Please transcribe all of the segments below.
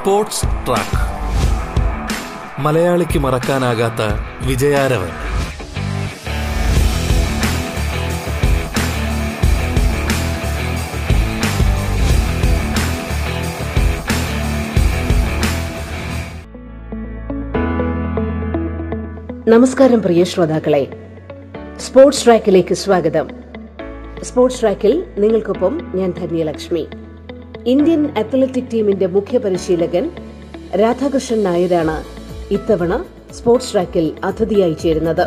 Sports track. മലയാളിക്ക് മറക്കാനാകാത്ത വിജയാരവൻ. നമസ്കാരം പ്രിയ ശ്രോതാക്കളെ. സ്പോർട്സ് ട്രാക്കിലേക്ക് സ്വാഗതം. സ്പോർട്സ് ട്രാക്കിൽ നിങ്ങൾക്കൊപ്പം ഞാൻ ധന്യലക്ഷ്മി. ഇന്ത്യൻ അത്ലറ്റിക് ടീമിന്റെ മുഖ്യ പരിശീലകൻ രാധാകൃഷ്ണൻ നായരാണ് ഇത്തവണ സ്പോർട്സ് ട്രാക്കിൽ അതിഥിയായി ചേരുന്നത്.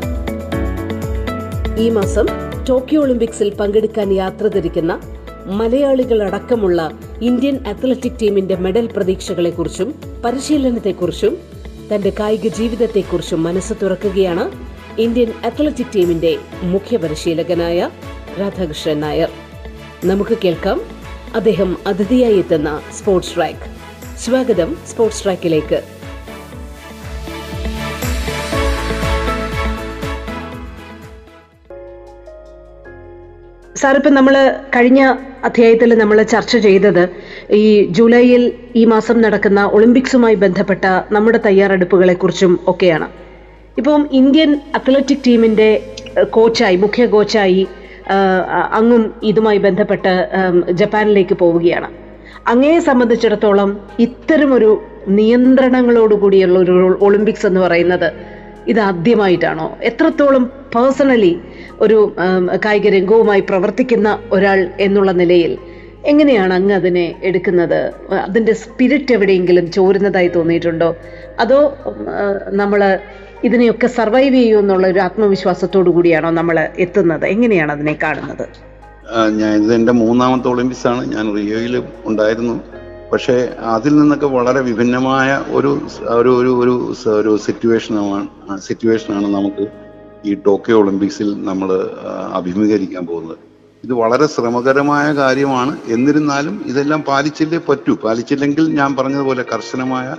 ഈ മാസം ടോക്കിയോ ഒളിമ്പിക്സിൽ പങ്കെടുക്കാൻ യാത്ര തിരിക്കുന്ന മലയാളികളടക്കമുള്ള ഇന്ത്യൻ അത്ലറ്റിക് ടീമിന്റെ മെഡൽ പ്രതീക്ഷകളെക്കുറിച്ചും പരിശീലനത്തെക്കുറിച്ചും തന്റെ കായിക ജീവിതത്തെക്കുറിച്ചും മനസ്സ് തുറക്കുകയാണ് ഇന്ത്യൻ അത്ലറ്റിക് ടീമിന്റെ മുഖ്യ പരിശീലകനായ രാധാകൃഷ്ണൻ നായർ. നമുക്ക് കേൾക്കാം അദ്ദേഹം അതിഥിയായി എത്തുന്ന സ്പോർട്സ് ട്രാക്ക് സ്വാഗതം സ്പോർട്സ് ട്രാക്കിലേക്ക് സാർ ഇപ്പം നമ്മൾ കഴിഞ്ഞ അധ്യായത്തിൽ നമ്മൾ ചർച്ച ചെയ്തത് ഈ ജൂലൈയിൽ ഈ മാസം നടക്കുന്ന ഒളിമ്പിക്സുമായി ബന്ധപ്പെട്ട നമ്മുടെ തയ്യാറെടുപ്പുകളെ കുറിച്ചും ഒക്കെയാണ്. ഇപ്പം ഇന്ത്യൻ അത്ലറ്റിക് ടീമിന്റെ കോച്ചായി മുഖ്യ കോച്ചായി അങ്ങും ഇതുമായി ബന്ധപ്പെട്ട് ജപ്പാനിലേക്ക് പോവുകയാണ്. അങ്ങയെ സംബന്ധിച്ചിടത്തോളം ഇത്തരമൊരു നിയന്ത്രണങ്ങളോടുകൂടിയുള്ള ഒരു ഒളിമ്പിക്സ് എന്ന് പറയുന്നത് ഇത് ആദ്യമായിട്ടാണോ? എത്രത്തോളം പേഴ്സണലി ഒരു കായിക രംഗവുമായി പ്രവർത്തിക്കുന്ന ഒരാൾ എന്നുള്ള നിലയിൽ എങ്ങനെയാണ് അങ്ങ് അതിനെ എടുക്കുന്നത്? അതിന്റെ സ്പിരിറ്റ് എവിടെയെങ്കിലും ചോരുന്നതായി തോന്നിയിട്ടുണ്ടോ? അതോ നമ്മൾ ഇതിനെയൊക്കെ സർവൈവ് ചെയ്യൂ എന്നുള്ള ഒരു ആത്മവിശ്വാസത്തോടു കൂടിയാണോ നമ്മൾ എത്തുന്നത്? എങ്ങനെയാണ് അതിനെ കാണുന്നത്? ഞാൻ ഇത് എന്റെ മൂന്നാമത്തെ ഒളിമ്പിക്സ് ആണ് ഞാൻ റിയോയിൽ ഉണ്ടായിരുന്നു. പക്ഷേ അതിൽ നിന്നൊക്കെ വളരെ വിഭിന്നമായ ഒരു ഒരു ഒരു ഒരു ഒരു സിറ്റുവേഷനാണ് സിറ്റുവേഷനാണ് നമുക്ക് ഈ ടോക്കിയോ ഒളിമ്പിക്സിൽ നമ്മൾ അഭിമുഖീകരിക്കാൻ പോകുന്നത്. ഇത് വളരെ ശ്രമകരമായ കാര്യമാണ്. എന്നിരുന്നാലും ഇതെല്ലാം പാലിച്ചില്ലേ പറ്റൂ. പാലിച്ചില്ലെങ്കിൽ ഞാൻ പറഞ്ഞതുപോലെ കർശനമായ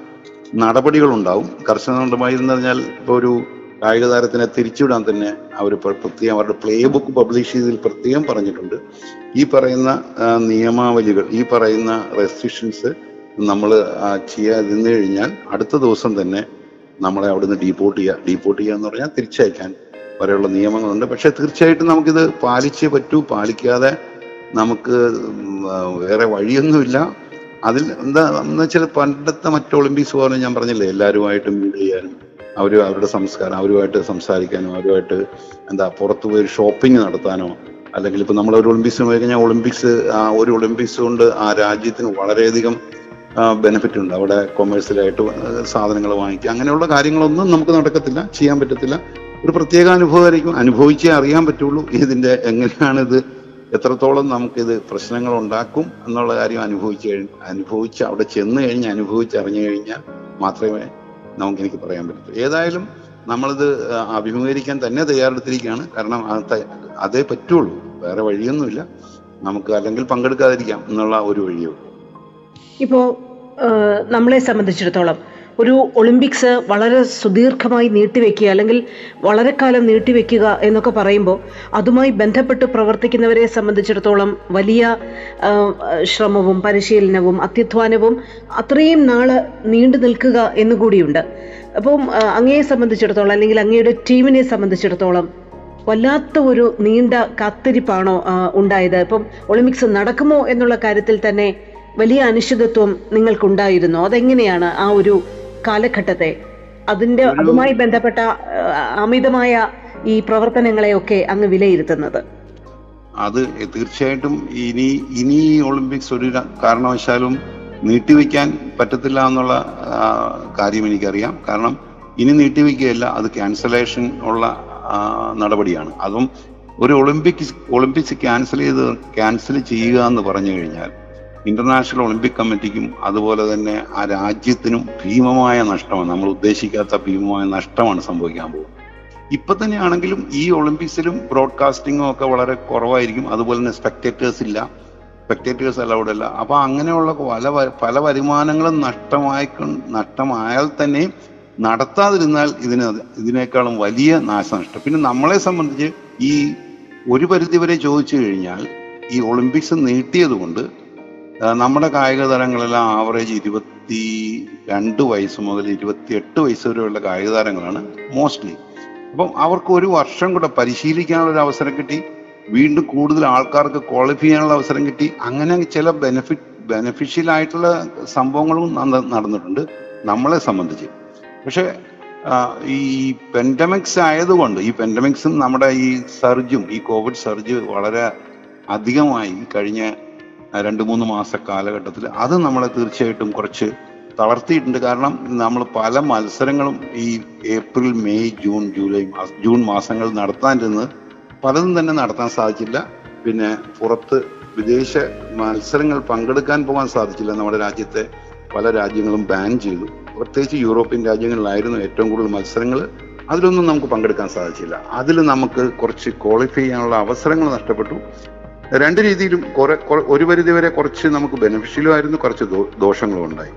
നടപടികളുണ്ടാവും. കർശനമായി എന്ന് പറഞ്ഞാൽ ഇപ്പോൾ ഒരു കായിക താരത്തിനെ തിരിച്ചുവിടാൻ തന്നെ അവർ പ്രത്യേകം അവരുടെ പ്ലേ ബുക്ക് പബ്ലിഷ് ചെയ്തതിൽ പ്രത്യേകം പറഞ്ഞിട്ടുണ്ട്. ഈ പറയുന്ന നിയമാവലികൾ ഈ പറയുന്ന റെസ്ട്രിക്ഷൻസ് നമ്മൾ ചെയ്യാതിരുന്നു കഴിഞ്ഞാൽ അടുത്ത ദിവസം തന്നെ നമ്മളെ അവിടുന്ന് ഡീപ്പോർട്ട് ചെയ്യുക ഡീപ്പോർട്ട് ചെയ്യുക എന്ന് പറഞ്ഞാൽ തിരിച്ചയക്കാൻ വരെയുള്ള നിയമങ്ങളുണ്ട്. പക്ഷെ തീർച്ചയായിട്ടും നമുക്കിത് പാലിച്ചേ പറ്റൂ. പാലിക്കാതെ നമുക്ക് വേറെ വഴിയൊന്നുമില്ല. അതിൽ എന്താ എന്ന് വെച്ചാൽ പണ്ടത്തെ മറ്റ് ഒളിമ്പിക്സ് പോലെ ഞാൻ പറഞ്ഞില്ലേ എല്ലാവരുമായിട്ട് മീറ്റ് ചെയ്യാനും അവർ അവരുടെ സംസ്കാരം അവരുമായിട്ട് സംസാരിക്കാനോ അവരുമായിട്ട് എന്താ പുറത്ത് പോയി ഷോപ്പിംഗ് നടത്താനോ അല്ലെങ്കിൽ ഇപ്പൊ നമ്മൾ ഒരു ഒളിമ്പിക്സ് പോയി കഴിഞ്ഞാൽ ഒളിമ്പിക്സ് ആ ഒരു ഒളിമ്പിക്സ് കൊണ്ട് ആ രാജ്യത്തിന് വളരെയധികം ബെനിഫിറ്റ് ഉണ്ട്. അവിടെ കൊമേഴ്സ്യലായിട്ട് സാധനങ്ങൾ വാങ്ങിക്കുക അങ്ങനെയുള്ള കാര്യങ്ങളൊന്നും നമുക്ക് നടക്കത്തില്ല ചെയ്യാൻ പറ്റത്തില്ല. ഒരു പ്രത്യേക അനുഭവമായിരിക്കും. അനുഭവിച്ചേ അറിയാൻ പറ്റുള്ളൂ എങ്ങനെയാണ് ഇത് എത്രത്തോളം നമുക്കിത് പ്രശ്നങ്ങൾ ഉണ്ടാക്കും എന്നുള്ള കാര്യം അനുഭവിച്ച് കഴിഞ്ഞ് അനുഭവിച്ച് അവിടെ ചെന്ന് കഴിഞ്ഞ് അനുഭവിച്ച് അറിഞ്ഞു കഴിഞ്ഞാൽ മാത്രമേ നമുക്ക് എനിക്ക് പറയാൻ പറ്റൂ ഏതായാലും നമ്മളിത് അഭിമുഖീകരിക്കാൻ തന്നെ തയ്യാറെടുത്തിരിക്കുകയാണ്. കാരണം അതേ പറ്റുള്ളൂ. വേറെ വഴിയൊന്നുമില്ല. നമുക്ക് അല്ലെങ്കിൽ പങ്കെടുക്കാതിരിക്കാം എന്നുള്ള ഒരു വഴിയേ ഉള്ളൂ. ഇപ്പോ നമ്മളെ സംബന്ധിച്ചിടത്തോളം ഒരു ഒളിമ്പിക്സ് വളരെ സുദീർഘമായി നീട്ടിവെക്കുക അല്ലെങ്കിൽ വളരെ കാലം നീട്ടിവെക്കുക എന്നൊക്കെ പറയുമ്പോൾ അതുമായി ബന്ധപ്പെട്ട് പ്രവർത്തിക്കുന്നവരെ സംബന്ധിച്ചിടത്തോളം വലിയ ശ്രമവും പരിശീലനവും അത്യധ്വാനവും അത്രയും നാൾ നീണ്ടു നിൽക്കുക എന്നുകൂടിയുണ്ട് അപ്പം അങ്ങയെ സംബന്ധിച്ചിടത്തോളം അല്ലെങ്കിൽ അങ്ങയുടെ ടീമിനെ സംബന്ധിച്ചിടത്തോളം വല്ലാത്ത ഒരു നീണ്ട കാത്തിരിപ്പാണോ ഉണ്ടായത്? ഇപ്പം ഒളിമ്പിക്സ് നടക്കുമോ എന്നുള്ള കാര്യത്തിൽ തന്നെ വലിയ അനിശ്ചിതത്വം നിങ്ങൾക്കുണ്ടായിരുന്നോ. അതെങ്ങനെയാണ് ആ ഒരു കാലഘട്ടത്തെ അതിന്റെ അതുമായി ബന്ധപ്പെട്ട അമിതമായ ഈ പ്രവർത്തനങ്ങളെയൊക്കെ അങ്ങ് വിലയിരുത്തുന്നത്. അത് തീർച്ചയായിട്ടും ഇനി ഇനി ഒളിമ്പിക്സ് ഒരു കാരണവശാലും നീട്ടിവെക്കാൻ പറ്റത്തില്ല എന്നുള്ള കാര്യം എനിക്കറിയാം. കാരണം ഇനി നീട്ടിവെക്കുകയല്ല അത് ക്യാൻസലേഷൻ ഉള്ള നടപടിയാണ്. അതും ഒരു ഒളിമ്പിക്സ് ഒളിമ്പിക്സ് ക്യാൻസൽ ചെയ്ത് ക്യാൻസൽ ചെയ്യുക എന്ന് പറഞ്ഞു കഴിഞ്ഞാൽ ഇന്റർനാഷണൽ ഒളിമ്പിക് കമ്മിറ്റിക്കും അതുപോലെ തന്നെ ആ രാജ്യത്തിനും ഭീമമായ നഷ്ടമാണ്. നമ്മൾ ഉദ്ദേശിക്കാത്ത ഭീമമായ നഷ്ടമാണ് സംഭവിക്കാൻ പോകുന്നത്. ഇപ്പൊ തന്നെയാണെങ്കിലും ഈ ഒളിമ്പിക്സിലും ബ്രോഡ്കാസ്റ്റിംഗും ഒക്കെ വളരെ കുറവായിരിക്കും. അതുപോലെ തന്നെ സ്പെക്ടേറ്റേഴ്സ് ഇല്ല. സ്പെക്ടേറ്റേഴ്സ് അലൗഡ് അല്ല അപ്പൊ അങ്ങനെയുള്ള പല പല വരുമാനങ്ങളും നഷ്ടമായി നഷ്ടമായാൽ തന്നെ നടത്താതിരുന്നാൽ ഇതിന് ഇതിനേക്കാളും വലിയ നാശനഷ്ടം. പിന്നെ നമ്മളെ സംബന്ധിച്ച് ഈ ഒരു പരിധി വരെ ചോദിച്ചു കഴിഞ്ഞാൽ ഈ ഒളിമ്പിക്സ് നീട്ടിയത് കൊണ്ട് നമ്മുടെ കായിക താരങ്ങളെല്ലാം ആവറേജ് ഇരുപത്തി രണ്ട് വയസ്സ് മുതൽ ഇരുപത്തി എട്ട് വയസ്സ് വരെയുള്ള കായിക താരങ്ങളാണ് മോസ്റ്റ്ലി അപ്പം അവർക്ക് ഒരു വർഷം കൂടെ പരിശീലിക്കാനുള്ള ഒരു അവസരം കിട്ടി. വീണ്ടും കൂടുതൽ ആൾക്കാർക്ക് ക്വാളിഫൈ ചെയ്യാനുള്ള അവസരം കിട്ടി. അങ്ങനെ ചില ബെനിഫിറ്റ് ബെനഫിഷ്യൽ ആയിട്ടുള്ള സംഭവങ്ങളും നടന്നിട്ടുണ്ട് നമ്മളെ സംബന്ധിച്ച്. പക്ഷേ ഈ പെൻഡമിക്സ് ആയതുകൊണ്ട് ഈ പെൻഡമിക്സും നമ്മുടെ ഈ സർജും ഈ കോവിഡ് സർജ് വളരെ അധികമായി കഴിഞ്ഞ രണ്ട് മൂന്ന് മാസ കാലഘട്ടത്തിൽ അത് നമ്മളെ തീർച്ചയായിട്ടും കുറച്ച് തളർത്തിയിട്ടുണ്ട്. കാരണം നമ്മൾ പല മത്സരങ്ങളും ഈ ഏപ്രിൽ മെയ് ജൂൺ ജൂലൈ മാസം ജൂൺ മാസങ്ങൾ നടത്താനിരുന്നത് പലതും തന്നെ നടത്താൻ സാധിച്ചില്ല. പിന്നെ പുറത്ത് വിദേശ മത്സരങ്ങൾ പങ്കെടുക്കാൻ പോകാൻ സാധിച്ചില്ല. നമ്മുടെ രാജ്യത്തെ പല രാജ്യങ്ങളും ബാൻ ചെയ്തു. പ്രത്യേകിച്ച് യൂറോപ്യൻ രാജ്യങ്ങളിലായിരുന്നു ഏറ്റവും കൂടുതൽ മത്സരങ്ങൾ. അതിലൊന്നും നമുക്ക് പങ്കെടുക്കാൻ സാധിച്ചില്ല. അതിൽ നമുക്ക് കുറച്ച് ക്വാളിഫൈ ചെയ്യാനുള്ള അവസരങ്ങൾ നഷ്ടപ്പെട്ടു. രണ്ട് രീതിയിലും കുറെ ഒരു പരിധി വരെ കുറച്ച് നമുക്ക് ബെനിഫിഷ്യലുമായിരുന്നു കുറച്ച് ദോഷങ്ങളും ഉണ്ടായി.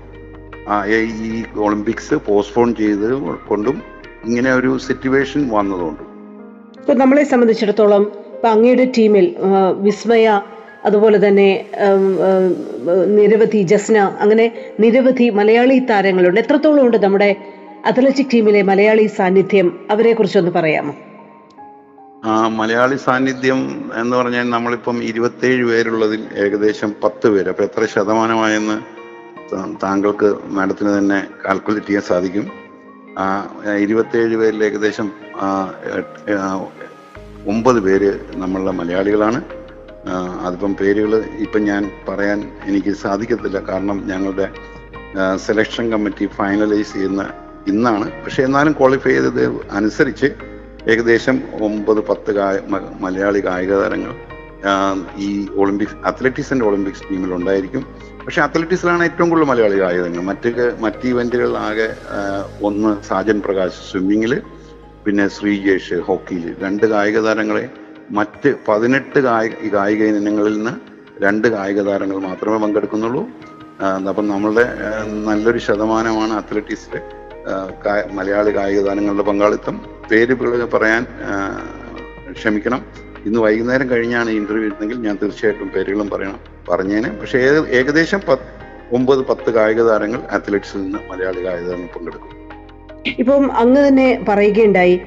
ആ, ഈ- ഒളിമ്പിക്സ് പോസ്റ്റ്പോൺ ചെയ്ത് കൊണ്ടും ഇങ്ങനെ ഒരു സിറ്റുവേഷൻ വന്നതുകൊണ്ടും. ഇപ്പൊ നമ്മളെ സംബന്ധിച്ചിടത്തോളം ഇപ്പൊ അങ്ങയുടെ ടീമിൽ വിസ്മയ അതുപോലെ തന്നെ നിരവധി ജസ്ന അങ്ങനെ നിരവധി മലയാളി താരങ്ങളുണ്ട്. എത്രത്തോളം ഉണ്ട് നമ്മുടെ അത്ലറ്റിക് ടീമിലെ മലയാളി സാന്നിധ്യം? അവരെ കുറിച്ചൊന്ന് പറയാമോ? ആ മലയാളി സാന്നിധ്യം എന്ന് പറഞ്ഞാൽ നമ്മളിപ്പം ഇരുപത്തേഴ് പേരുള്ളതിൽ ഏകദേശം പത്ത് പേര്. അപ്പൊ എത്ര ശതമാനമായെന്ന് താങ്കൾക്ക് മാഡത്തിന് തന്നെ കാൽക്കുലേറ്റ് ചെയ്യാൻ സാധിക്കും. ആ ഇരുപത്തേഴ് പേരിൽ ഏകദേശം ഒമ്പത് പേര് നമ്മളുടെ മലയാളികളാണ്. അതിപ്പം പേരുകൾ ഇപ്പം ഞാൻ പറയാൻ എനിക്ക് സാധിക്കത്തില്ല. കാരണം ഞങ്ങളുടെ സെലക്ഷൻ കമ്മിറ്റി ഫൈനലൈസ് ചെയ്യുന്ന ഇന്നാണ്. പക്ഷെ എന്നാലും ക്വാളിഫൈ ചെയ്തത് അനുസരിച്ച് ഏകദേശം ഒമ്പത് പത്ത് മലയാളി കായിക താരങ്ങൾ ഈ ഒളിമ്പിക്സ് അത്ലറ്റിക്സ് ആൻഡ് ഒളിമ്പിക്സ് ടീമിൽ ഉണ്ടായിരിക്കും. പക്ഷെ അത്ലറ്റിക്സിലാണ് ഏറ്റവും കൂടുതൽ മലയാളി കായിക താരങ്ങൾ. മറ്റ് മറ്റ് ഇവന്റുകളിലാകെ ഒന്ന് സാജൻ പ്രകാശ് സ്വിമ്മിങ്ങിൽ പിന്നെ ശ്രീജേഷ് ഹോക്കിയിൽ രണ്ട് കായിക താരങ്ങളെ മറ്റ് പതിനെട്ട് കായിക കായിക ഇനങ്ങളിൽ നിന്ന് രണ്ട് കായിക താരങ്ങൾ മാത്രമേ പങ്കെടുക്കുന്നുള്ളൂ. അപ്പം നമ്മളുടെ നല്ലൊരു ശതമാനമാണ് കാ- മലയാളി കായിക താരങ്ങളുടെ പങ്കാളിത്തം. പേരുകൾ പറയാൻ ക്ഷമിക്കണം. ഇന്ന് വൈകുന്നേരം കഴിഞ്ഞാണ് ഇന്റർവ്യൂ ഇരുന്നെങ്കിൽ ഞാൻ തീർച്ചയായിട്ടും പേരുകളും പറയണം പറഞ്ഞേനെ. പക്ഷേ ഏക- ഏകദേശം പത്ത് ഒമ്പത് പത്ത് കായിക താരങ്ങൾ അത്ലറ്റിക്സിൽ നിന്ന് മലയാളി കായിക താരങ്ങൾ പങ്കെടുക്കും. ഇപ്പം അങ്ങ് തന്നെ പറയുകയുണ്ടായി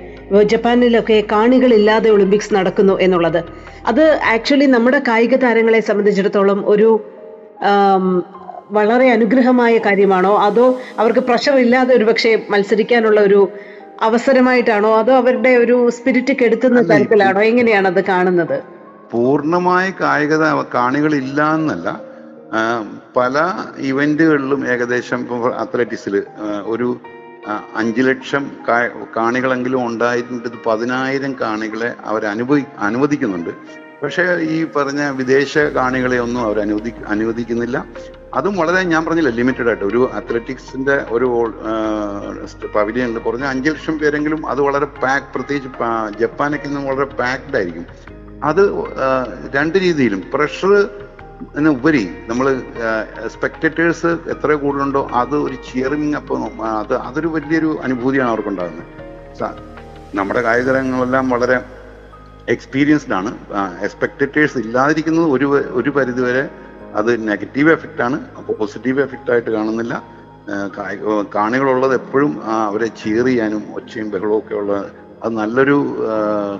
ജപ്പാനിലൊക്കെ കാണികളില്ലാതെ ഒളിമ്പിക്സ് നടക്കുന്നു എന്നുള്ളത്. അത് ആക്ച്വലി നമ്മുടെ കായിക താരങ്ങളെ സംബന്ധിച്ചിടത്തോളം ഒരു വളരെ അനുഗ്രഹമായ കാര്യമാണോ? അതോ അവർക്ക് പ്രഷർ ഇല്ലാതെ ഒരു പക്ഷേ മത്സരിക്കാനുള്ള ഒരു അവസരമായിട്ടാണോ? അതോ അവരുടെ ഒരു സ്പിരിറ്റ് കെടുത്തുന്ന തരത്തിലാണോ? എങ്ങനെയാണ് അത് കാണുന്നത്? പൂർണമായ കായിക കാണികളില്ല എന്നല്ല പല ഇവന്റുകളിലും ഏകദേശം അത്ലറ്റിക്സിൽ ഒരു അഞ്ച് ലക്ഷം കാണികളെങ്കിലും ഉണ്ടായിട്ടുണ്ട്. പതിനായിരം കാണികളെ അവർ അനുഭവി അനുവദിക്കുന്നുണ്ട്. പക്ഷേ ഈ പറഞ്ഞ വിദേശ കാണികളെ ഒന്നും അവർ അനുവദി അനുവദിക്കുന്നില്ല. അതും വളരെ ഞാൻ പറഞ്ഞില്ല ലിമിറ്റഡ് ആയിട്ട്. ഒരു അത്ലറ്റിക്സിന്റെ ഒരു പവിലിയനിൽ കുറഞ്ഞ അഞ്ച് ലക്ഷം പേരെങ്കിലും അത് വളരെ പാക്ക് പ്രത്യേകിച്ച് ജപ്പാനൊക്കെ വളരെ പാക്ഡ് ആയിരിക്കും. അത് രണ്ട് രീതിയിലും. പ്രഷർ ഉപരി നമ്മൾ സ്പെക്ടേറ്റേഴ്സ് എത്ര കൂടുതലുണ്ടോ അത് ഒരു ചിയറിങ് അപ്പം അത് അതൊരു വലിയൊരു അനുഭൂതിയാണ് അവർക്കുണ്ടാകുന്നത്. നമ്മുടെ കായികരങ്ങളെല്ലാം വളരെ എക്സ്പീരിയൻസ്ഡ് ആണ്. സ്പെക്ടേറ്റേഴ്സ് ഇല്ലാതിരിക്കുന്നത് ഒരു ഒരു പരിധിവരെ അത് നെഗറ്റീവ് എഫക്റ്റ് ആണ്. പോസിറ്റീവ് എഫക്റ്റ് ആയിട്ട് കാണുന്നില്ല. കാണികളുള്ളത് എപ്പോഴും അവരെ ചീർ ചെയ്യാനും ഒച്ചയും ബഹളവും ഒക്കെ ഉള്ള അത് നല്ലൊരു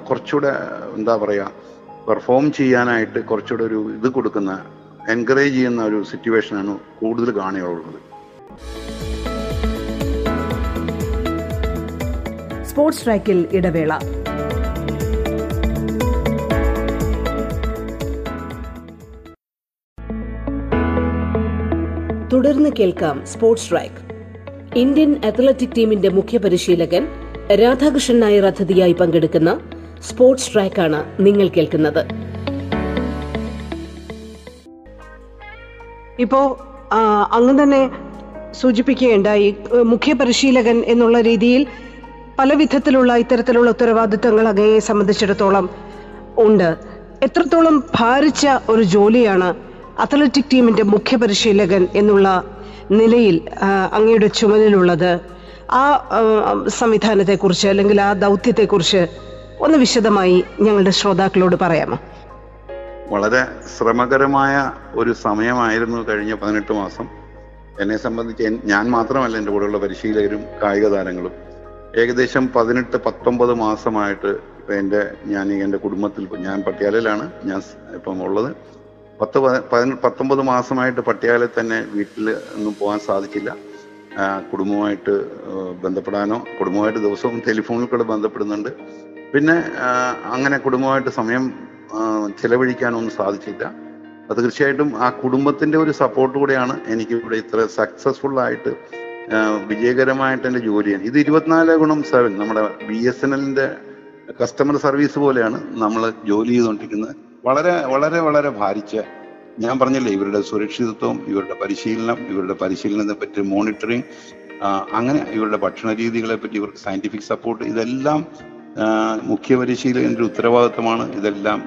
കുറച്ചുകൂടെ എന്താ പറയാ പെർഫോം ചെയ്യാനായിട്ട് കുറച്ചുകൂടെ ഒരു ഇത് കൊടുക്കുന്ന എൻകറേജ് ചെയ്യുന്ന ഒരു സിറ്റുവേഷനാണ് കൂടുതൽ കാണികളുള്ളത്. സ്പോർട്സ് ട്രാക്കിൽ ഇടവേള. തുടർന്ന് കേൾക്കാം സ്പോർട്സ് ട്രാക്ക് ഇന്ത്യൻ അത്ലറ്റിക് ടീമിന്റെ മുഖ്യ പരിശീലകൻ രാധാകൃഷ്ണൻ നായർ അതിഥിയായി പങ്കെടുക്കുന്ന സ്പോർട്സ് ട്രാക്കാണ് നിങ്ങൾ കേൾക്കുന്നത്. ഇപ്പോ അങ്ങ് തന്നെ സൂചിപ്പിക്കുകയുണ്ടായി മുഖ്യ പരിശീലകൻ എന്നുള്ള രീതിയിൽ പല വിധത്തിലുള്ള ഇത്തരത്തിലുള്ള ഉത്തരവാദിത്തങ്ങൾ അങ്ങയെ സംബന്ധിച്ചിടത്തോളം ഉണ്ട്. എത്രത്തോളം ഭാരിച്ച ഒരു ജോലിയാണ് അത്ലറ്റിക് ടീമിന്റെ മുഖ്യ പരിശീലകൻ എന്നുള്ള നിലയിൽ അങ്ങയുടെ ചുമലിലുള്ളത്. ആ സംവിധാനത്തെക്കുറിച്ച് അല്ലെങ്കിൽ ആ ദൗത്യത്തെക്കുറിച്ച് ഒന്ന് വിശദമായി ഞങ്ങളുടെ ശ്രോതാക്കളോട് പറയാമോ? വളരെ ശ്രമകരമായ ഒരു സമയമായിരുന്നു കഴിഞ്ഞ പതിനെട്ട് മാസം. എന്നെ സംബന്ധിച്ച് ഞാൻ മാത്രമല്ല എന്റെ കൂടെയുള്ള പരിശീലകരും കായിക താരങ്ങളും. ഏകദേശം പതിനെട്ട് പത്തൊമ്പത് മാസമായിട്ട് എന്റെ ഞാൻ എന്റെ കുടുംബത്തിൽ ഞാൻ പട്ടിയാലയിലാണ് ഞാൻ ഇപ്പം ഉള്ളത്. പത്ത് പത്തൊമ്പത് മാസമായിട്ട് പട്ടിയാലെ തന്നെ വീട്ടിൽ ഒന്നും പോകാൻ സാധിച്ചില്ല. കുടുംബമായിട്ട് ബന്ധപ്പെടാനോ കുടുംബമായിട്ട് ദിവസവും ടെലിഫോണിൽ കൂടെ ബന്ധപ്പെടുന്നുണ്ട്. പിന്നെ അങ്ങനെ കുടുംബമായിട്ട് സമയം ചെലവഴിക്കാനൊന്നും സാധിച്ചില്ല. അത് തീർച്ചയായിട്ടും ആ കുടുംബത്തിന്റെ ഒരു സപ്പോർട്ട് കൂടെയാണ് എനിക്ക് ഇവിടെ ഇത്ര സക്സസ്ഫുൾ ആയിട്ട് വിജയകരമായിട്ട് എന്റെ ജോലി ഇത് ഇരുപത്തിനാല് ഗുണം സെവൻ നമ്മുടെ ബി എസ് എൻ എല്ലിന്റെ കസ്റ്റമർ സർവീസ് പോലെയാണ് നമ്മൾ ജോലി ചെയ്തുകൊണ്ടിരിക്കുന്നത്. വളരെ വളരെ വളരെ ഭാരിച്ച ഞാൻ പറഞ്ഞില്ലേ ഇവരുടെ സുരക്ഷിതത്വം ഇവരുടെ പരിശീലനം ഇവരുടെ പരിശീലനത്തെ പറ്റി മോണിറ്ററിങ് അങ്ങനെ ഇവരുടെ ഭക്ഷണ രീതികളെ പറ്റി ഇവർക്ക് സയന്റിഫിക് സപ്പോർട്ട് ഇതെല്ലാം മുഖ്യ പരിശീലകന്റെ ഉത്തരവാദിത്തമാണ് ഇതെല്ലാം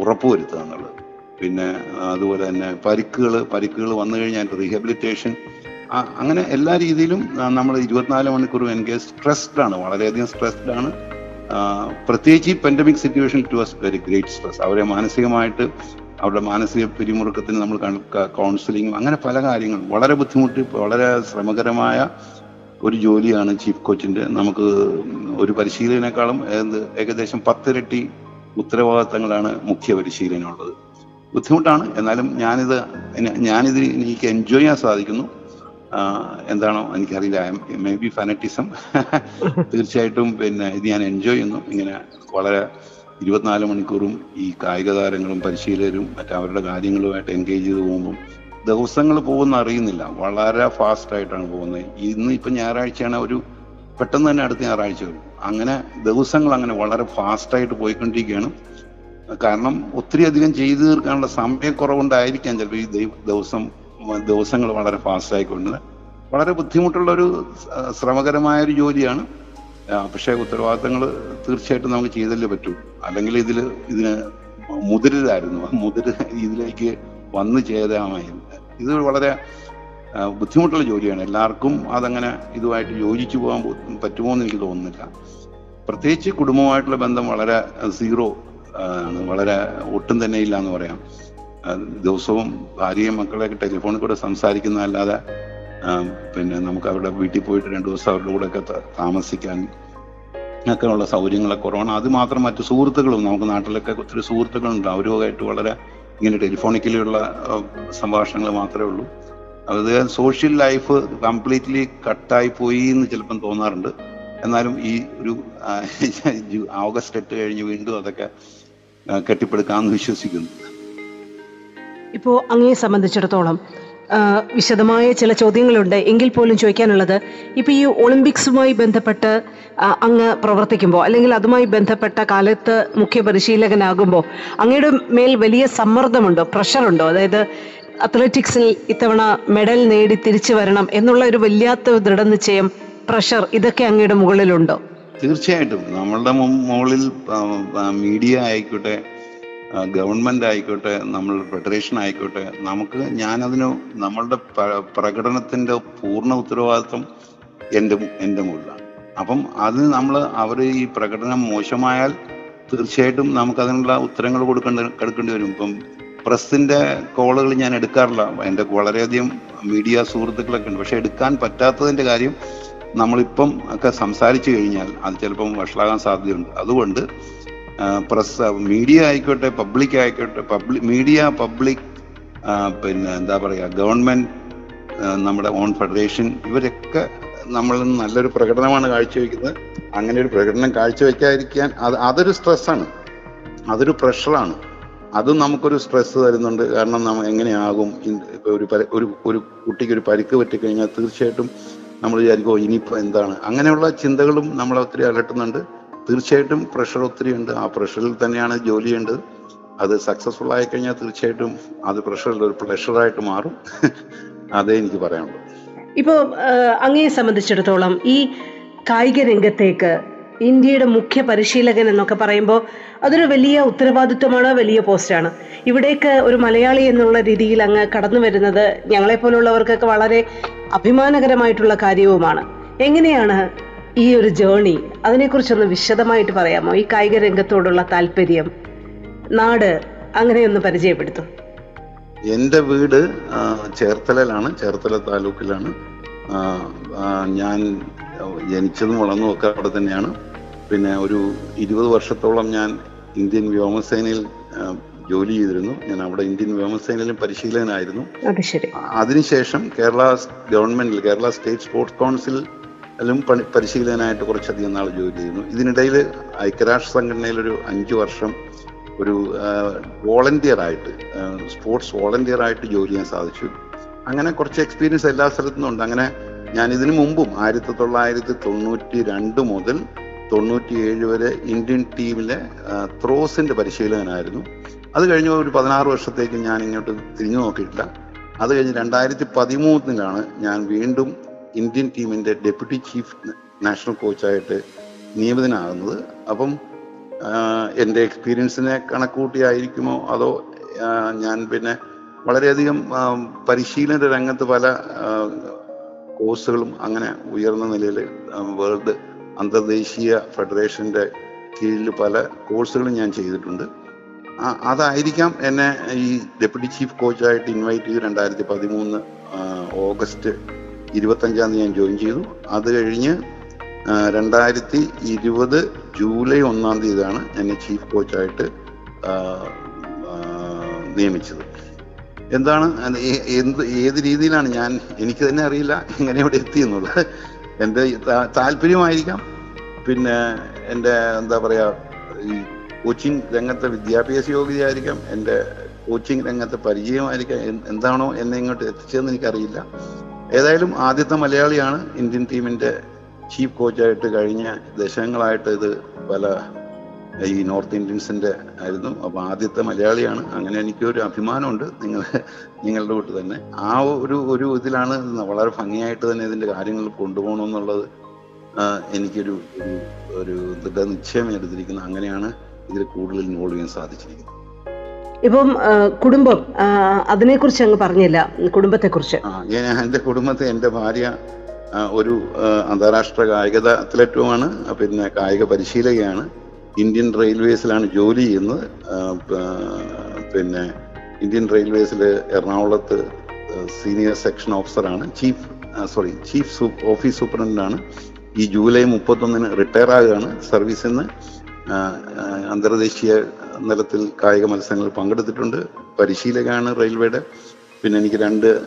ഉറപ്പുവരുത്തുക എന്നുള്ളത്. പിന്നെ അതുപോലെ തന്നെ പരിക്കുകൾ പരിക്കുകൾ വന്നു കഴിഞ്ഞാൽ റീഹാബിലിറ്റേഷൻ അങ്ങനെ എല്ലാ രീതിയിലും നമ്മൾ ഇരുപത്തിനാല് മണിക്കൂർ എൻഗേജ് സ്ട്രെസ്ഡ് ആണ് വളരെയധികം സ്ട്രെസ്ഡ് ആണ്. പ്രത്യേകിച്ച് ഈ pandemic situation to us very great stress അവരെ മാനസികമായിട്ട് അവരുടെ മാനസിക പിരിമുറുക്കത്തിന് നമ്മൾ കൗൺസിലിങ്ങും അങ്ങനെ പല കാര്യങ്ങളും. വളരെ ബുദ്ധിമുട്ടി വളരെ ശ്രമകരമായ ഒരു ജോലിയാണ് ചീഫ് കോച്ചിന്റെ. നമുക്ക് ഒരു പരിശീലനേക്കാളും ഏകദേശം പത്തിരട്ടി ഉത്തരവാദിത്തങ്ങളാണ് മുഖ്യ പരിശീലനമുള്ളത്. ബുദ്ധിമുട്ടാണ്. എന്നാലും ഞാനിത് ഞാനിത് എനിക്ക് എൻജോയ് ചെയ്യാൻ സാധിക്കുന്നു. എന്താണോ എനിക്കറിയില്ല. മേ ബി ഫാനറ്റിസം തീർച്ചയായിട്ടും പിന്നെ ഇത് ഞാൻ എൻജോയ് ചെയ്യുന്നു. ഇങ്ങനെ വളരെ ഇരുപത്തിനാല് മണിക്കൂറും ഈ കായിക താരങ്ങളും പരിശീലകരും മറ്റവരുടെ കാര്യങ്ങളുമായിട്ട് എൻഗേജ് ചെയ്ത് പോകുമ്പം ദിവസങ്ങൾ പോകുന്ന അറിയുന്നില്ല. വളരെ ഫാസ്റ്റ് ആയിട്ടാണ് പോകുന്നത്. ഇന്ന് ഇപ്പൊ ഞായറാഴ്ചയാണ് ഒരു പെട്ടെന്ന് തന്നെ അടുത്ത ഞായറാഴ്ച വരും. അങ്ങനെ ദിവസങ്ങൾ അങ്ങനെ വളരെ ഫാസ്റ്റ് ആയിട്ട് പോയിക്കൊണ്ടിരിക്കുകയാണ്. കാരണം ഒത്തിരി അധികം ചെയ്തു തീർക്കാനുള്ള സമയക്കുറവുണ്ടായിരിക്കാം ചിലപ്പോൾ ഈ ദിവസം ദിവസങ്ങൾ വളരെ ഫാസ്റ്റ് ആയിക്കൊണ്ട് വളരെ ബുദ്ധിമുട്ടുള്ള ഒരു ശ്രമകരമായ ഒരു ജോലിയാണ് പക്ഷേ ഉത്തരവാദിത്തങ്ങൾ തീർച്ചയായിട്ടും നമുക്ക് ചെയ്തല്ലേ പറ്റൂ. അല്ലെങ്കിൽ ഇതിൽ ഇതിന് മുതിരരായിരുന്നു. മുതിര ഇതിലേക്ക് വന്നു ചേരാമായിരുന്നു. ഇത് വളരെ ബുദ്ധിമുട്ടുള്ള ജോലിയാണ്. എല്ലാവർക്കും അതങ്ങനെ ഇതുമായിട്ട് യോജിച്ചു പോകാൻ പറ്റുമോ എന്ന് എനിക്ക് തോന്നുന്നില്ല. പ്രത്യേകിച്ച് കുടുംബമായിട്ടുള്ള ബന്ധം വളരെ സീറോ ആണ്. വളരെ ഒട്ടും തന്നെ ഇല്ല എന്ന് പറയാം. ദിവസവും ഭാര്യയും മക്കളെയൊക്കെ ടെലിഫോണിൽ കൂടെ സംസാരിക്കുന്നതല്ലാതെ പിന്നെ നമുക്ക് അവരുടെ വീട്ടിൽ പോയിട്ട് രണ്ടു ദിവസം അവരുടെ കൂടെ ഒക്കെ താമസിക്കാൻ ഒക്കെ ഉള്ള സൗകര്യങ്ങളെ കുറവാണ്. അത് മാത്രം മറ്റു സുഹൃത്തുക്കളും നമുക്ക് നാട്ടിലൊക്കെ ഒത്തിരി സുഹൃത്തുക്കളുണ്ട്. അവരുമായിട്ട് വളരെ ഇങ്ങനെ ടെലിഫോണിക്കലിയുള്ള സംഭാഷണങ്ങൾ മാത്രമേ ഉള്ളൂ. അത് സോഷ്യൽ ലൈഫ് കംപ്ലീറ്റ്ലി കട്ടായി പോയി എന്ന് ചിലപ്പം തോന്നാറുണ്ട്. എന്നാലും ഈ ഒരു ഓഗസ്റ്റ് എട്ട് കഴിഞ്ഞ് വീണ്ടും അതൊക്കെ കെട്ടിപ്പടുക്കാമെന്ന് വിശ്വസിക്കുന്നു. ഇപ്പോൾ അങ്ങയെ സംബന്ധിച്ചിടത്തോളം വിശദമായ ചില ചോദ്യങ്ങളുണ്ട്. എങ്കിൽ പോലും ചോദിക്കാനുള്ളത് ഇപ്പോൾ ഈ ഒളിമ്പിക്സുമായി ബന്ധപ്പെട്ട് അങ്ങ് പ്രവർത്തിക്കുമ്പോൾ അല്ലെങ്കിൽ അതുമായി ബന്ധപ്പെട്ട കാലത്ത് മുഖ്യ പരിശീലകനാകുമ്പോൾ അങ്ങയുടെ മേൽ വലിയ സമ്മർദ്ദമുണ്ടോ? പ്രഷറുണ്ടോ? അതായത് അത്ലറ്റിക്സിൽ ഇത്തവണ മെഡൽ നേടി തിരിച്ചു വരണം എന്നുള്ള ഒരു വല്ലാത്ത ദൃഢനിശ്ചയം പ്രഷർ ഇതൊക്കെ അങ്ങയുടെ മുകളിലുണ്ടോ? തീർച്ചയായിട്ടും. നമ്മളുടെ മുകളിൽ മീഡിയ ആയിക്കോട്ടെ ഗവൺമെന്റ് ആയിക്കോട്ടെ നമ്മൾ ഫെഡറേഷൻ ആയിക്കോട്ടെ നമുക്ക് ഞാനതിന് നമ്മളുടെ പ്രകടനത്തിന്റെ പൂർണ ഉത്തരവാദിത്വം എന്റെ എന്റെ മുകളിലാണ്. അപ്പം അത് നമ്മൾ അവർ ഈ പ്രകടനം മോശമായാൽ തീർച്ചയായിട്ടും നമുക്ക് അതിനുള്ള ഉത്തരങ്ങൾ കൊടുക്കേണ്ട കൊടുക്കേണ്ടി വരും. ഇപ്പം പ്രസിന്റെ കോളുകൾ ഞാൻ എടുക്കാറില്ല. എന്റെ വളരെയധികം മീഡിയ സുഹൃത്തുക്കളൊക്കെ ഉണ്ട്. പക്ഷെ എടുക്കാൻ പറ്റാത്തതിന്റെ കാര്യം നമ്മളിപ്പം ഒക്കെ സംസാരിച്ചു കഴിഞ്ഞാൽ അത് ചിലപ്പം വഷളാകാൻ സാധ്യതയുണ്ട്. അതുകൊണ്ട് പ്രസ് മീഡിയ ആയിക്കോട്ടെ പബ്ലിക് ആയിക്കോട്ടെ പബ്ലിക് മീഡിയ പബ്ലിക് പിന്നെ എന്താ പറയുക ഗവൺമെന്റ് നമ്മുടെ ഓൺ ഫെഡറേഷൻ ഇവരൊക്കെ നമ്മൾ നല്ലൊരു പ്രകടനമാണ് കാഴ്ചവെക്കുന്നത്. അങ്ങനെ ഒരു പ്രകടനം കാഴ്ചവെക്കാതിരിക്കാൻ അത് അതൊരു സ്ട്രെസ്സാണ് അതൊരു പ്രഷറാണ് അത് നമുക്കൊരു സ്ട്രെസ് തരുന്നുണ്ട്. കാരണം നമ്മൾ എങ്ങനെയാകും? ഒരു ഒരു ഒരു കുട്ടിക്ക് ഒരു പരിക്ക് പറ്റിക്കഴിഞ്ഞാൽ തീർച്ചയായിട്ടും നമ്മൾ വിചാരിക്കും ഇനിയിപ്പോൾ എന്താണ്? അങ്ങനെയുള്ള ചിന്തകളും നമ്മളെ ഒത്തിരി അലട്ടുന്നുണ്ട്. തീർച്ചയായിട്ടും പ്രഷർ ഒത്തിരി ഉണ്ട്. ആ പ്രഷറിൽ തന്നെയാണ് ജോലി ഉണ്ട് അത് സക്സസ്ഫുൾ ആയി കഴിഞ്ഞാൽ തീർച്ചയായിട്ടും അത് പ്രഷറിൽ ഒരു പ്ലഷറായിട്ട് മാറും. അതേ എനിക്ക് പറയാനുള്ളൂ. ഇപ്പോൾ അങ്ങയെ സംബന്ധിച്ചിടത്തോളം ഈ കായിക രംഗത്തേക്ക് ഇന്ത്യയുടെ മുഖ്യ പരിശീലകൻ എന്നൊക്കെ പറയുമ്പോൾ അതൊരു വലിയ ഉത്തരവാദിത്വമാണ് വലിയ പോസ്റ്റാണ്. ഇവിടേക്ക് ഒരു മലയാളി എന്നുള്ള രീതിയിൽ അങ്ങ് കടന്നു വരുന്നത് ഞങ്ങളെപ്പോലുള്ളവർക്കൊക്കെ വളരെ അഭിമാനകരമായിട്ടുള്ള കാര്യവുമാണ്. എങ്ങനെയാണ് ഈ ഒരു ജേണി അതിനെക്കുറിച്ചൊന്ന് വിശദമായിട്ട് പറയാമോ? ഈ കായിക രംഗത്തോടുള്ള താല്പര്യം നാട് അങ്ങനെയൊന്ന് പരിചയപ്പെടുത്തും. എന്റെ വീട് ചേർത്തലയിലാണ് ചേർത്തല താലൂക്കിലാണ്. ഞാൻ ജനിച്ചതും വളർന്നതും ഒക്കെ അവിടെ തന്നെയാണ്. പിന്നെ ഒരു ഇരുപത് വർഷത്തോളം ഞാൻ ഇന്ത്യൻ വ്യോമസേനയിൽ ജോലി ചെയ്തിരുന്നു. ഞാൻ അവിടെ ഇന്ത്യൻ വ്യോമസേനയിലും പരിശീലകനായിരുന്നു. അതിനുശേഷം കേരള ഗവൺമെന്റിൽ കേരള സ്റ്റേറ്റ് സ്പോർട്സ് കൗൺസിലും പണി പരിശീലകനായിട്ട് കുറച്ചധികം നാൾ ജോലി ചെയ്യുന്നു. ഇതിനിടയിൽ ഐക്യരാഷ്ട്ര സംഘടനയിൽ ഒരു അഞ്ച് വർഷം ഒരു വോളണ്ടിയറായിട്ട് സ്പോർട്സ് വോളണ്ടിയറായിട്ട് ജോലി ചെയ്യാൻ സാധിച്ചു. അങ്ങനെ കുറച്ച് എക്സ്പീരിയൻസ് എല്ലാ സ്ഥലത്തും ഉണ്ട്. അങ്ങനെ ഞാൻ ഇതിനു മുമ്പും ആയിരത്തി തൊള്ളായിരത്തി തൊണ്ണൂറ്റി രണ്ട് മുതൽ തൊണ്ണൂറ്റിയേഴ് വരെ ഇന്ത്യൻ ടീമിലെ ത്രോസിന്റെ പരിശീലകനായിരുന്നു. അത് കഴിഞ്ഞ ഒരു പതിനാറ് വർഷത്തേക്ക് ഞാൻ ഇങ്ങോട്ട് തിരിഞ്ഞു നോക്കിയിട്ടില്ല. അത് കഴിഞ്ഞ് രണ്ടായിരത്തി പതിമൂന്നിലാണ് ഞാൻ വീണ്ടും ഇന്ത്യൻ ടീമിന്റെ ഡെപ്യൂട്ടി ചീഫ് നാഷണൽ കോച്ചായിട്ട് നിയമിതനാകുന്നത്. അപ്പം എന്റെ എക്സ്പീരിയൻസിനെ കണക്കൂട്ടിയായിരിക്കുമോ അതോ ഞാൻ പിന്നെ വളരെയധികം പരിശീലന രംഗത്ത് പല കോഴ്സുകളും അങ്ങനെ ഉയർന്ന നിലയിൽ വേൾഡ് അന്തർദേശീയ ഫെഡറേഷന്റെ കീഴിൽ പല കോഴ്സുകളും ഞാൻ ചെയ്തിട്ടുണ്ട്. അതായിരിക്കാം എന്നെ ഈ ഡെപ്യൂട്ടി ചീഫ് കോച്ചായിട്ട് ഇൻവൈറ്റ് ചെയ്ത് രണ്ടായിരത്തി പതിമൂന്ന് ഓഗസ്റ്റ് ഇരുപത്തഞ്ചാം തീയതി ഞാൻ ജോയിൻ ചെയ്തു. അത് കഴിഞ്ഞ് രണ്ടായിരത്തി ഇരുപത് ജൂലൈ ഒന്നാം തീയതിയാണ് എന്നെ ചീഫ് കോച്ചായിട്ട് നിയമിച്ചത്. എന്താണ് എന്ത് ഏത് രീതിയിലാണ് ഞാൻ എനിക്ക് തന്നെ അറിയില്ല എങ്ങനെ ഇവിടെ എത്തി എന്നുള്ളത്. എന്റെ താല്പര്യമായിരിക്കാം. പിന്നെ എന്റെ എന്താ പറയാ ഈ കോച്ചിങ് രംഗത്തെ വിദ്യാഭ്യാസ യോഗ്യതയായിരിക്കാം. എന്റെ കോച്ചിങ് രംഗത്തെ പരിചയമായിരിക്കാം. എന്താണോ എന്നെ ഇങ്ങോട്ട് എത്തിച്ചതെന്ന് എനിക്കറിയില്ല. ഏതായാലും ആദ്യത്തെ മലയാളിയാണ് ഇന്ത്യൻ ടീമിന്റെ ചീഫ് കോച്ചായിട്ട് കഴിഞ്ഞ ദശകങ്ങളായിട്ട് ഇത് പല ഈ നോർത്ത് ഇന്ത്യൻസിന്റെ ആയിരുന്നു. അപ്പൊ ആദ്യത്തെ മലയാളിയാണ്. അങ്ങനെ എനിക്കൊരു അഭിമാനമുണ്ട് നിങ്ങൾ നിങ്ങളുടെ കൂട്ട് തന്നെ. ആ ഒരു ഒരു ഇതിലാണ് വളരെ ഭംഗിയായിട്ട് തന്നെ ഇതിന്റെ കാര്യങ്ങൾ കൊണ്ടുപോകണമെന്നുള്ളത് എനിക്കൊരു ഒരു ഒരു ദൃഢനിശ്ചയം എടുത്തിരിക്കുന്നത്. അങ്ങനെയാണ് ഇതിൽ കൂടുതൽ ഇൻവോൾവ് ചെയ്യാൻ സാധിച്ചിരിക്കുന്നത്. ഇപ്പം കുടുംബം അതിനെ അതിനെക്കുറിച്ച് അങ്ങ് പറഞ്ഞില്ല കുടുംബത്തെക്കുറിച്ച്. കുറിച്ച് ഞാൻ എന്റെ കുടുംബത്തെ എന്റെ ഭാര്യ ഒരു അന്താരാഷ്ട്ര കായികത അത്ലറ്റുമാണ് പിന്നെ കായിക പരിശീലകയാണ്. ഇന്ത്യൻ റെയിൽവേസിലാണ് ജോലി ചെയ്യുന്നത്. പിന്നെ ഇന്ത്യൻ റെയിൽവേസിൽ എറണാകുളത്ത് സീനിയർ സെക്ഷൻ ഓഫീസറാണ്. ചീഫ് സോറി ചീഫ് ഓഫീസ് സൂപ്രണ്ടാണ് ഈ ജൂലൈ മുപ്പത്തൊന്നിന് റിട്ടയർ ആകുകയാണ് സർവീസിൽ നിന്ന്. അന്തർദേശീയ നിലത്തിൽ കായിക മത്സരങ്ങളിൽ പങ്കെടുത്തിട്ടുണ്ട്. പരിശീലകാണ് റെയിൽവേയുടെ. പിന്നെ എനിക്ക് രണ്ട്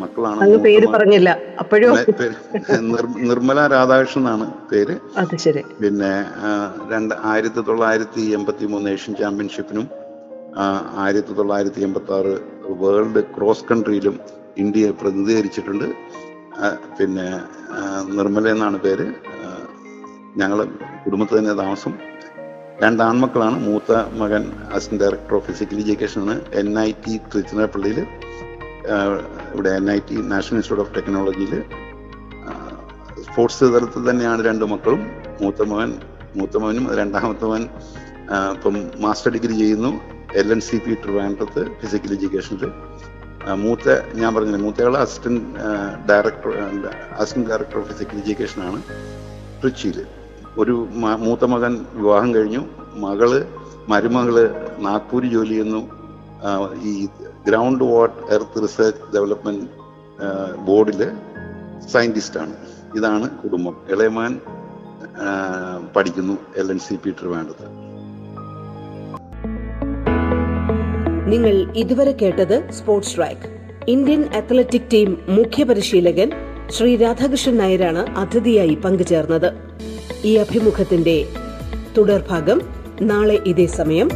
മക്കളാണ് പേര് പറഞ്ഞില്ല. അപ്പോഴും? നിർമ്മല രാധാകൃഷ്ണൻ എന്നാണ് പേര്. ശരി. പിന്നെ രണ്ട് ആയിരത്തി തൊള്ളായിരത്തി എൺപത്തി മൂന്ന് ഏഷ്യൻ ചാമ്പ്യൻഷിപ്പിനും ആയിരത്തി തൊള്ളായിരത്തി എൺപത്തി ആറ് വേൾഡ് ക്രോസ് കൺട്രിയിലും ഇന്ത്യയെ പ്രതിനിധീകരിച്ചിട്ടുണ്ട്. പിന്നെ നിർമ്മല എന്നാണ് പേര്. ഞങ്ങൾ കുടുംബത്തിൽ തന്നെ താമസം രണ്ട് ആൺമക്കളാണ് മൂത്ത മകൻ അസിസ്റ്റന്റ് ഡയറക്ടർ ഓഫ് ഫിസിക്കൽ എഡ്യൂക്കേഷനാണ്. എൻ ഐ ടി തിരുച്ചിറപ്പള്ളിയിൽ ഇവിടെ N I T national institute of ടെക്നോളജിയിൽ സ്പോർട്സ് തലത്തിൽ തന്നെയാണ് രണ്ട് മക്കളും. മൂത്ത മകൻ മൂത്ത മകനും രണ്ടാമത്തെ മകൻ ഇപ്പം മാസ്റ്റർ ഡിഗ്രി ചെയ്യുന്നു. എൽ എൻ സി പി ട്രിവാൻഡ്രത്ത് ഫിസിക്കൽ എഡ്യൂക്കേഷനിൽ. മൂത്ത ഞാൻ പറഞ്ഞില്ല മൂത്തയാൾ assistant director assistant director of physical എഡ്യൂക്കേഷനാണ്. ട്രിച്ചിയിൽ. ഒരു മൂത്ത മകൻ വിവാഹം കഴിഞ്ഞു. മകൾ മരുമകൾ നാഗ്പൂർ ജോലി ചെയ്യുന്നു. ഈ ground water earth research development ബോർഡിൽ സയന്റിസ്റ്റാണ്. ഇതാണ് കുടുംബം. ഇളയമാൻ പഠിക്കുന്നു എൽ എൻ സി പി വേണ്ടത് നിങ്ങൾ ഇതുവരെ കേട്ടത് sports track. Indian athletic team മുഖ്യ പരിശീലകൻ ശ്രീ രാധാകൃഷ്ണൻ നായരാണ് അതിഥിയായി പങ്കുചേർന്നത്. ഈ അഭിമുഖത്തിന്റെ തുടർഭാഗം നാളെ ഇതേ സമയം